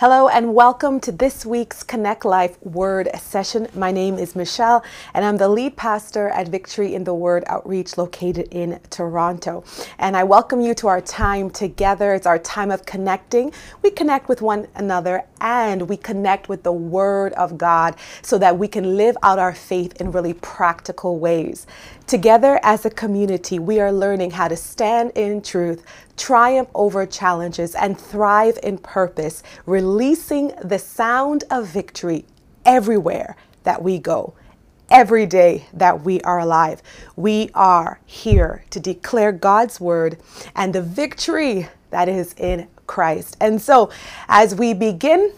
Hello and welcome to this week's Connect Life Word session. My name is Michelle and I'm the lead pastor at Victory in the Word Outreach located in Toronto. And I welcome you to our time together. It's our time of connecting. We connect with one another and we connect with the Word of God so that we can live out our faith in really practical ways. Together as a community, we are learning how to stand in truth, triumph over challenges, and thrive in purpose, releasing the sound of victory everywhere that we go. Every day that we are alive, we are here to declare God's word and the victory that is in Christ. And so, as we begin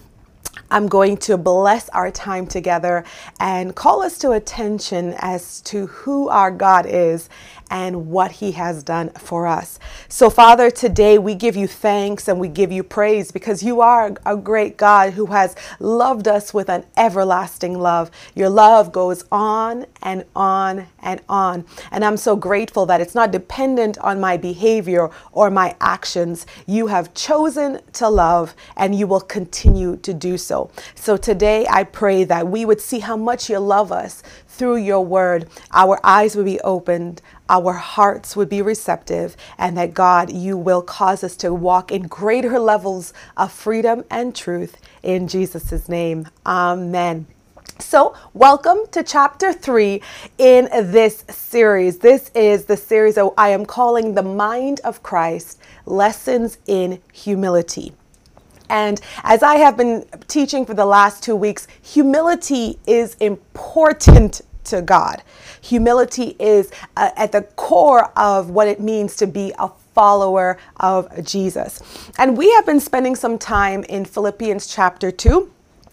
I'm going to bless our time together and call us to attention as to who our God is and what He has done for us. So, Father, today we give you thanks and we give you praise because you are a great God who has loved us with an everlasting love. Your love goes on and on and on. And I'm so grateful that it's not dependent on my behavior or my actions. You have chosen to love and you will continue to do so. So, today I pray that we would see how much you love us through your word. Our eyes will be opened, our hearts would be receptive, and that God, you will cause us to walk in greater levels of freedom and truth. In Jesus' name, amen. So, welcome to chapter three in this series. This is the series that I am calling The Mind of Christ Lessons in Humility. And as I have been teaching for the last two weeks, humility is important to God. Humility is uh, at the core of what it means to be a follower of Jesus. And we have been spending some time in Philippians chapter 2.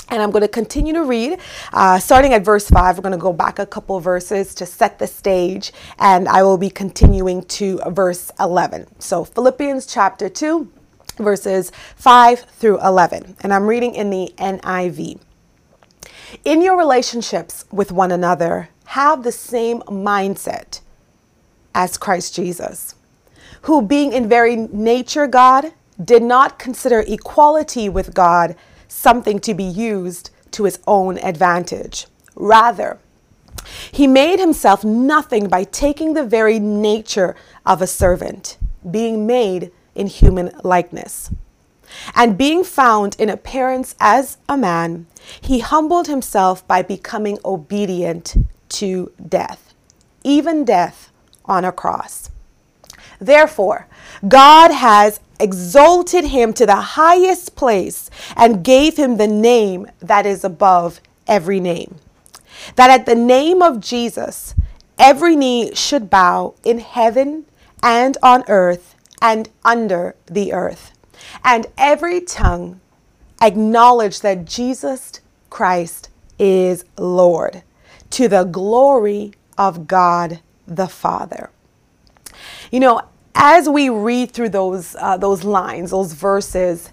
And I'm going to continue to read, uh, starting at verse 5. We're going to go back a couple verses to set the stage, and I will be continuing to verse 11. So, Philippians chapter 2, verses 5 through 11. And I'm reading in the NIV. In your relationships with one another, have the same mindset as Christ Jesus, who, being in very nature God, did not consider equality with God something to be used to his own advantage. Rather, he made himself nothing by taking the very nature of a servant, being made in human likeness. And being found in appearance as a man, he humbled himself by becoming obedient to death, even death on a cross. Therefore, God has exalted him to the highest place and gave him the name that is above every name. That at the name of Jesus, every knee should bow in heaven and on earth and under the earth, and every tongue acknowledge that Jesus Christ is Lord to the glory of God the Father. You know, as we read through those uh, those lines, those verses,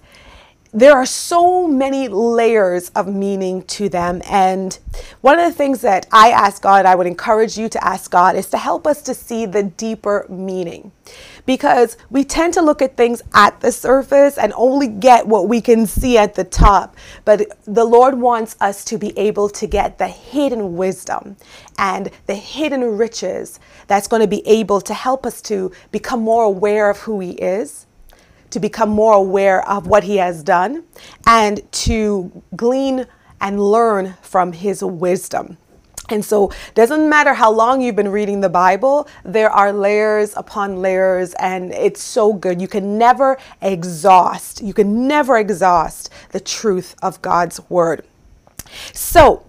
there are so many layers of meaning to them. And one of the things that I ask God, I would encourage you to ask God, is to help us to see the deeper meaning. Because we tend to look at things at the surface and only get what we can see at the top. But the Lord wants us to be able to get the hidden wisdom and the hidden riches that's going to be able to help us to become more aware of who He is to become more aware of what he has done and to glean and learn from his wisdom. And so, doesn't matter how long you've been reading the Bible, there are layers upon layers, and it's so good. You can never exhaust, you can never exhaust the truth of God's word. So,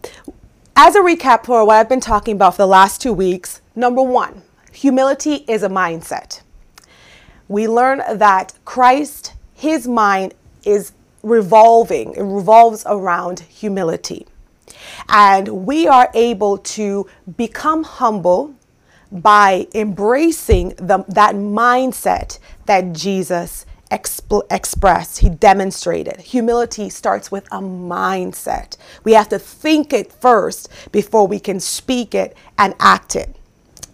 as a recap for what I've been talking about for the last two weeks, number one, humility is a mindset we learn that Christ, his mind is revolving, it revolves around humility. And we are able to become humble by embracing the, that mindset that Jesus exp- expressed, he demonstrated. Humility starts with a mindset. We have to think it first before we can speak it and act it.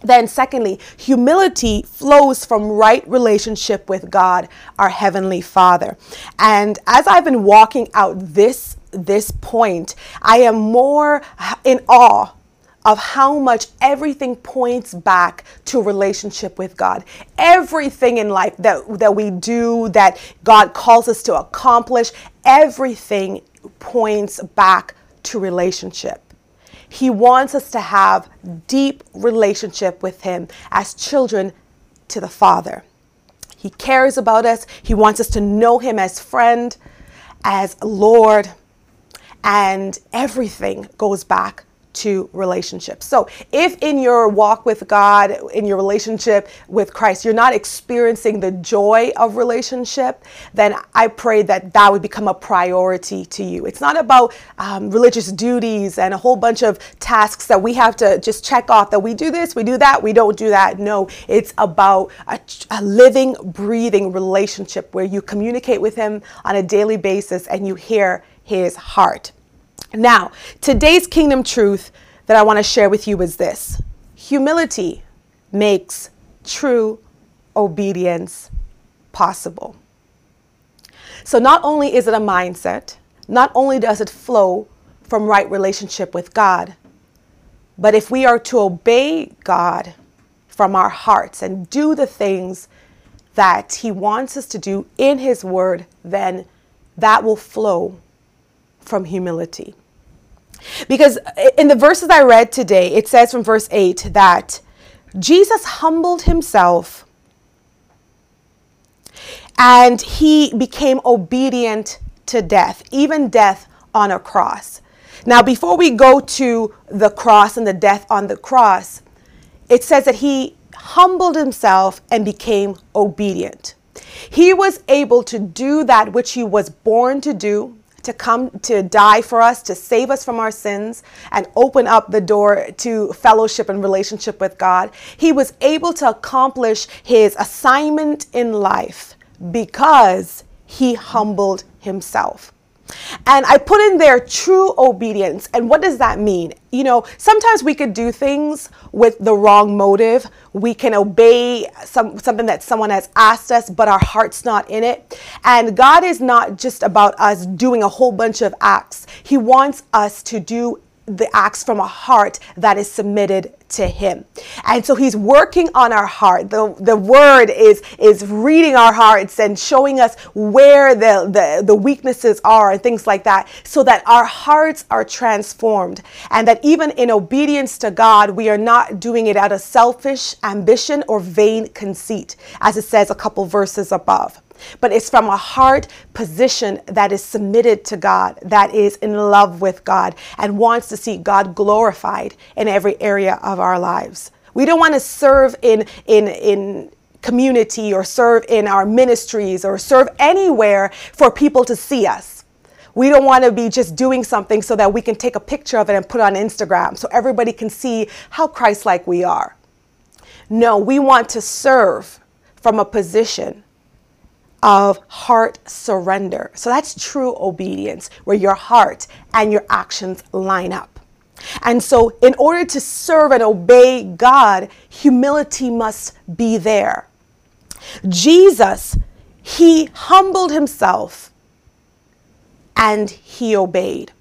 Then, secondly, humility flows from right relationship with God, our Heavenly Father. And as I've been walking out this, this point, I am more in awe of how much everything points back to relationship with God. Everything in life that, that we do, that God calls us to accomplish, everything points back to relationship. He wants us to have deep relationship with him as children to the Father. He cares about us. He wants us to know him as friend, as Lord, and everything goes back to relationships. So, if in your walk with God, in your relationship with Christ, you're not experiencing the joy of relationship, then I pray that that would become a priority to you. It's not about um, religious duties and a whole bunch of tasks that we have to just check off that we do this, we do that, we don't do that. No, it's about a, a living, breathing relationship where you communicate with Him on a daily basis and you hear His heart. Now, today's kingdom truth that I want to share with you is this humility makes true obedience possible. So, not only is it a mindset, not only does it flow from right relationship with God, but if we are to obey God from our hearts and do the things that He wants us to do in His Word, then that will flow from humility. Because in the verses I read today, it says from verse 8 that Jesus humbled himself and he became obedient to death, even death on a cross. Now, before we go to the cross and the death on the cross, it says that he humbled himself and became obedient. He was able to do that which he was born to do to come to die for us, to save us from our sins, and open up the door to fellowship and relationship with God. He was able to accomplish his assignment in life because he humbled himself. And I put in there true obedience. And what does that mean? You know, sometimes we could do things with the wrong motive. We can obey some, something that someone has asked us, but our heart's not in it. And God is not just about us doing a whole bunch of acts, He wants us to do the acts from a heart that is submitted to him. And so he's working on our heart. The, the word is, is reading our hearts and showing us where the, the, the weaknesses are and things like that, so that our hearts are transformed. And that even in obedience to God, we are not doing it out of selfish ambition or vain conceit, as it says a couple verses above but it's from a heart position that is submitted to God, that is in love with God, and wants to see God glorified in every area of our lives. We don't want to serve in, in, in, community or serve in our ministries or serve anywhere for people to see us. We don't want to be just doing something so that we can take a picture of it and put it on Instagram so everybody can see how Christ like we are. No, we want to serve from a position of heart surrender. So that's true obedience, where your heart and your actions line up. And so, in order to serve and obey God, humility must be there. Jesus, he humbled himself and he obeyed.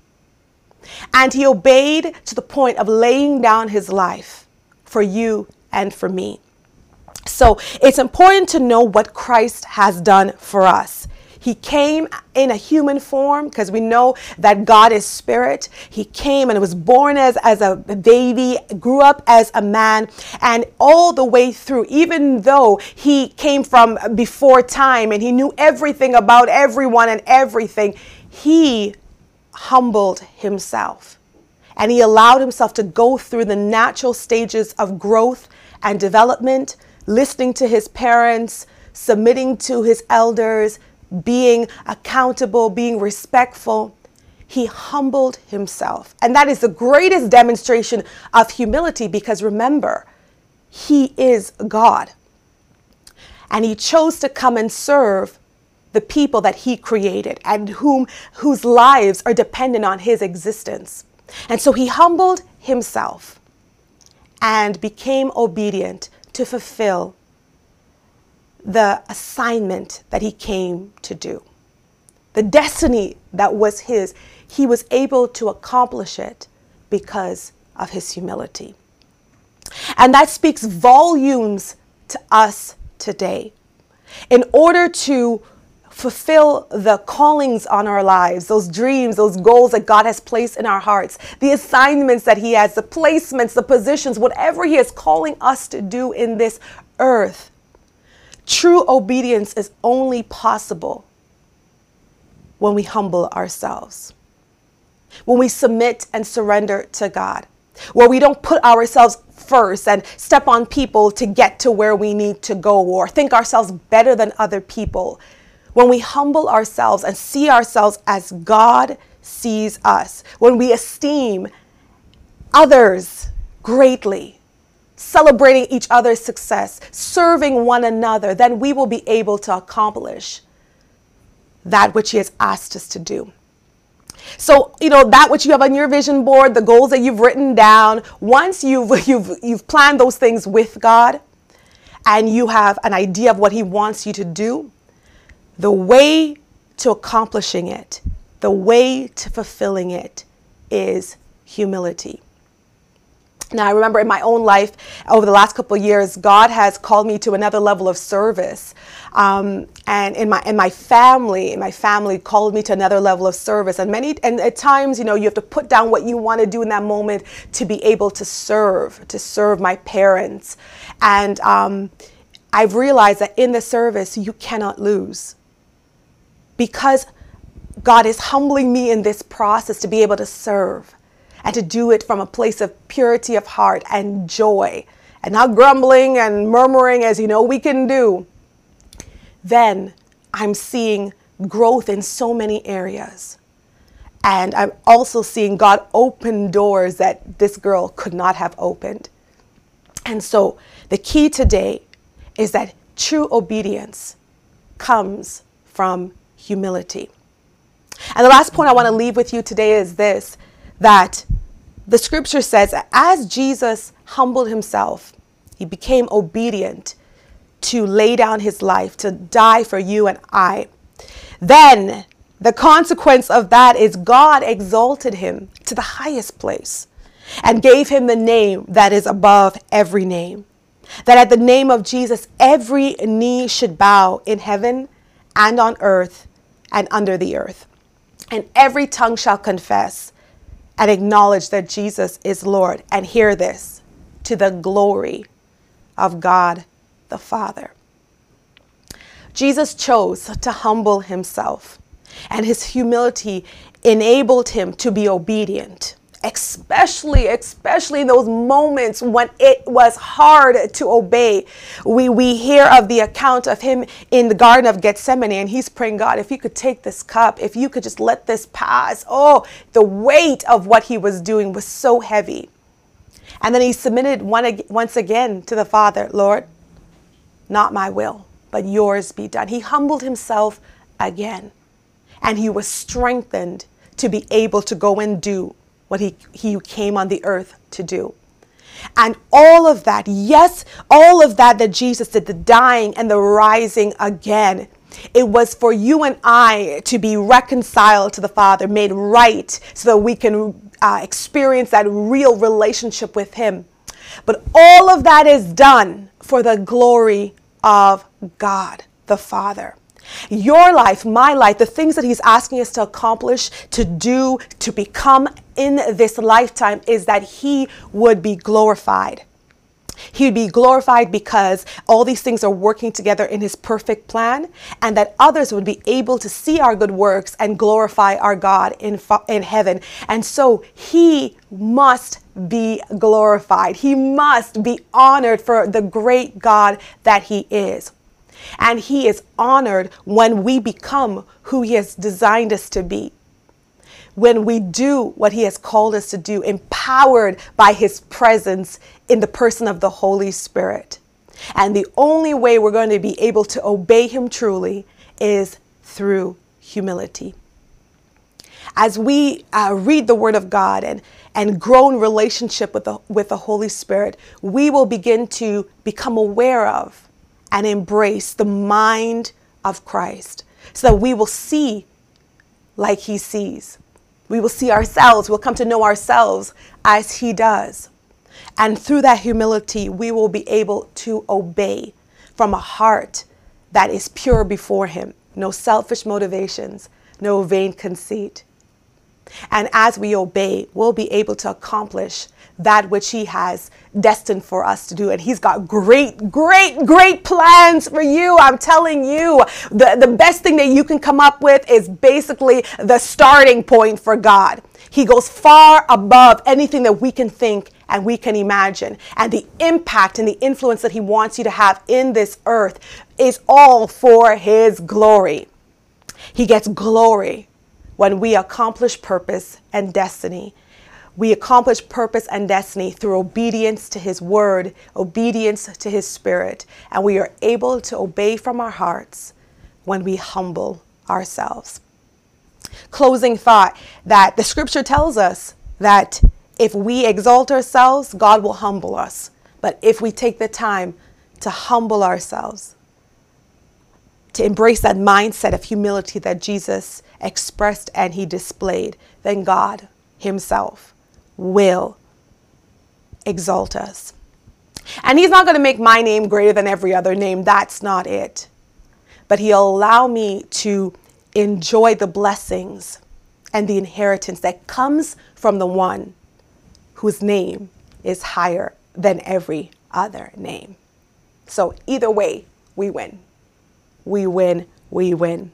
And he obeyed to the point of laying down his life for you and for me. So it's important to know what Christ has done for us. He came in a human form because we know that God is spirit. He came and was born as, as a baby, grew up as a man, and all the way through, even though he came from before time and he knew everything about everyone and everything, he humbled himself. And he allowed himself to go through the natural stages of growth and development listening to his parents, submitting to his elders, being accountable, being respectful. He humbled himself. And that is the greatest demonstration of humility because remember, he is God. And he chose to come and serve the people that he created and whom whose lives are dependent on his existence. And so he humbled himself and became obedient to fulfill the assignment that he came to do. The destiny that was his, he was able to accomplish it because of his humility. And that speaks volumes to us today. In order to fulfill the callings on our lives, those dreams, those goals that God has placed in our hearts, the assignments that He has, the placements, the positions, whatever He is calling us to do in this earth. True obedience is only possible when we humble ourselves, when we submit and surrender to God, where we don't put ourselves first and step on people to get to where we need to go or think ourselves better than other people. When we humble ourselves and see ourselves as God sees us, when we esteem others greatly, celebrating each other's success, serving one another, then we will be able to accomplish that which He has asked us to do. So, you know, that which you have on your vision board, the goals that you've written down, once you've, you've, you've planned those things with God and you have an idea of what He wants you to do, the way to accomplishing it, the way to fulfilling it is humility. Now, I remember in my own life over the last couple of years, God has called me to another level of service. Um, and in my, in my family, my family called me to another level of service. And many, and at times, you know, you have to put down what you want to do in that moment to be able to serve, to serve my parents. And um, I've realized that in the service, you cannot lose. Because God is humbling me in this process to be able to serve and to do it from a place of purity of heart and joy and not grumbling and murmuring as you know we can do, then I'm seeing growth in so many areas. And I'm also seeing God open doors that this girl could not have opened. And so the key today is that true obedience comes from humility. And the last point I want to leave with you today is this that the scripture says, as Jesus humbled himself, he became obedient to lay down his life, to die for you and I. Then the consequence of that is God exalted him to the highest place and gave him the name that is above every name. That at the name of Jesus, every knee should bow in heaven and on earth and under the earth, and every tongue shall confess and acknowledge that Jesus is Lord. And hear this to the glory of God the Father. Jesus chose to humble himself, and his humility enabled him to be obedient especially especially in those moments when it was hard to obey. We we hear of the account of him in the garden of gethsemane and he's praying god if you could take this cup if you could just let this pass. Oh the weight of what he was doing was so heavy. And then he submitted one, once again to the father lord not my will but yours be done. He humbled himself again and he was strengthened to be able to go and do what he, he came on the earth to do. And all of that, yes, all of that that Jesus did, the dying and the rising again, it was for you and I to be reconciled to the Father, made right, so that we can uh, experience that real relationship with Him. But all of that is done for the glory of God the Father. Your life, my life, the things that He's asking us to accomplish, to do, to become in this lifetime is that He would be glorified. He would be glorified because all these things are working together in His perfect plan, and that others would be able to see our good works and glorify our God in, in heaven. And so He must be glorified. He must be honored for the great God that He is. And He is honored when we become who He has designed us to be. When we do what He has called us to do, empowered by His presence in the person of the Holy Spirit. And the only way we're going to be able to obey Him truly is through humility. as we uh, read the Word of God and, and grow in relationship with the, with the Holy Spirit, we will begin to become aware of and embrace the mind of Christ so that we will see like He sees. We will see ourselves, we'll come to know ourselves as He does. And through that humility, we will be able to obey from a heart that is pure before Him. No selfish motivations, no vain conceit. And as we obey, we'll be able to accomplish that which He has destined for us to do. And He's got great, great, great plans for you. I'm telling you, the, the best thing that you can come up with is basically the starting point for God. He goes far above anything that we can think and we can imagine. And the impact and the influence that He wants you to have in this earth is all for His glory. He gets glory when we accomplish purpose and destiny. We accomplish purpose and destiny through obedience to His word, obedience to His spirit, and we are able to obey from our hearts when we humble ourselves. Closing thought that the scripture tells us that if we exalt ourselves, God will humble us. But if we take the time to humble ourselves, to embrace that mindset of humility that Jesus expressed and he displayed, then God Himself will exalt us. And He's not going to make my name greater than every other name. That's not it. But He'll allow me to enjoy the blessings and the inheritance that comes from the one whose name is higher than every other name. So, either way, we win. We win, we win.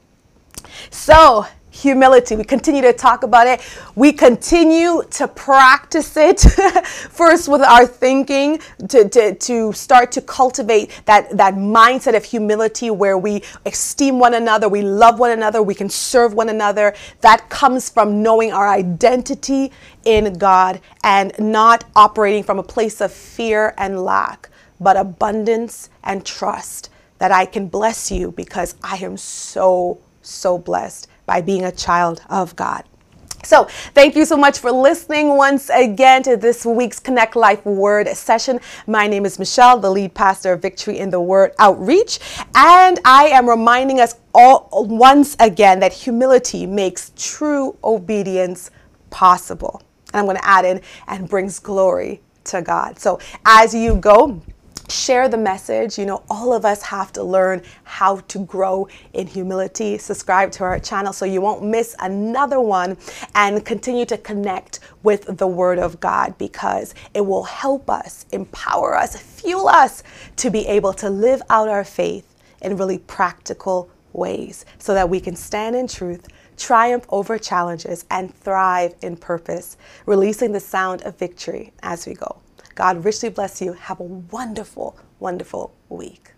So, humility. We continue to talk about it. We continue to practice it first with our thinking to, to, to start to cultivate that, that mindset of humility where we esteem one another, we love one another, we can serve one another. That comes from knowing our identity in God and not operating from a place of fear and lack, but abundance and trust that I can bless you because I am so, so blessed by being a child of God. So, thank you so much for listening once again to this week's Connect Life Word session. My name is Michelle, the lead pastor of Victory in the Word Outreach, and I am reminding us all once again that humility makes true obedience possible. And I'm going to add in and brings glory to God. So, as you go, share the message. You know, all of us have to learn how to grow in humility. Subscribe to our channel so you won't miss another one and continue to connect with the Word of God because it will help us, empower us, fuel us to be able to live out our faith in really practical ways so that we can stand in truth triumph over challenges, and thrive in purpose, releasing the sound of victory as we go. God richly bless you. Have a wonderful, wonderful week.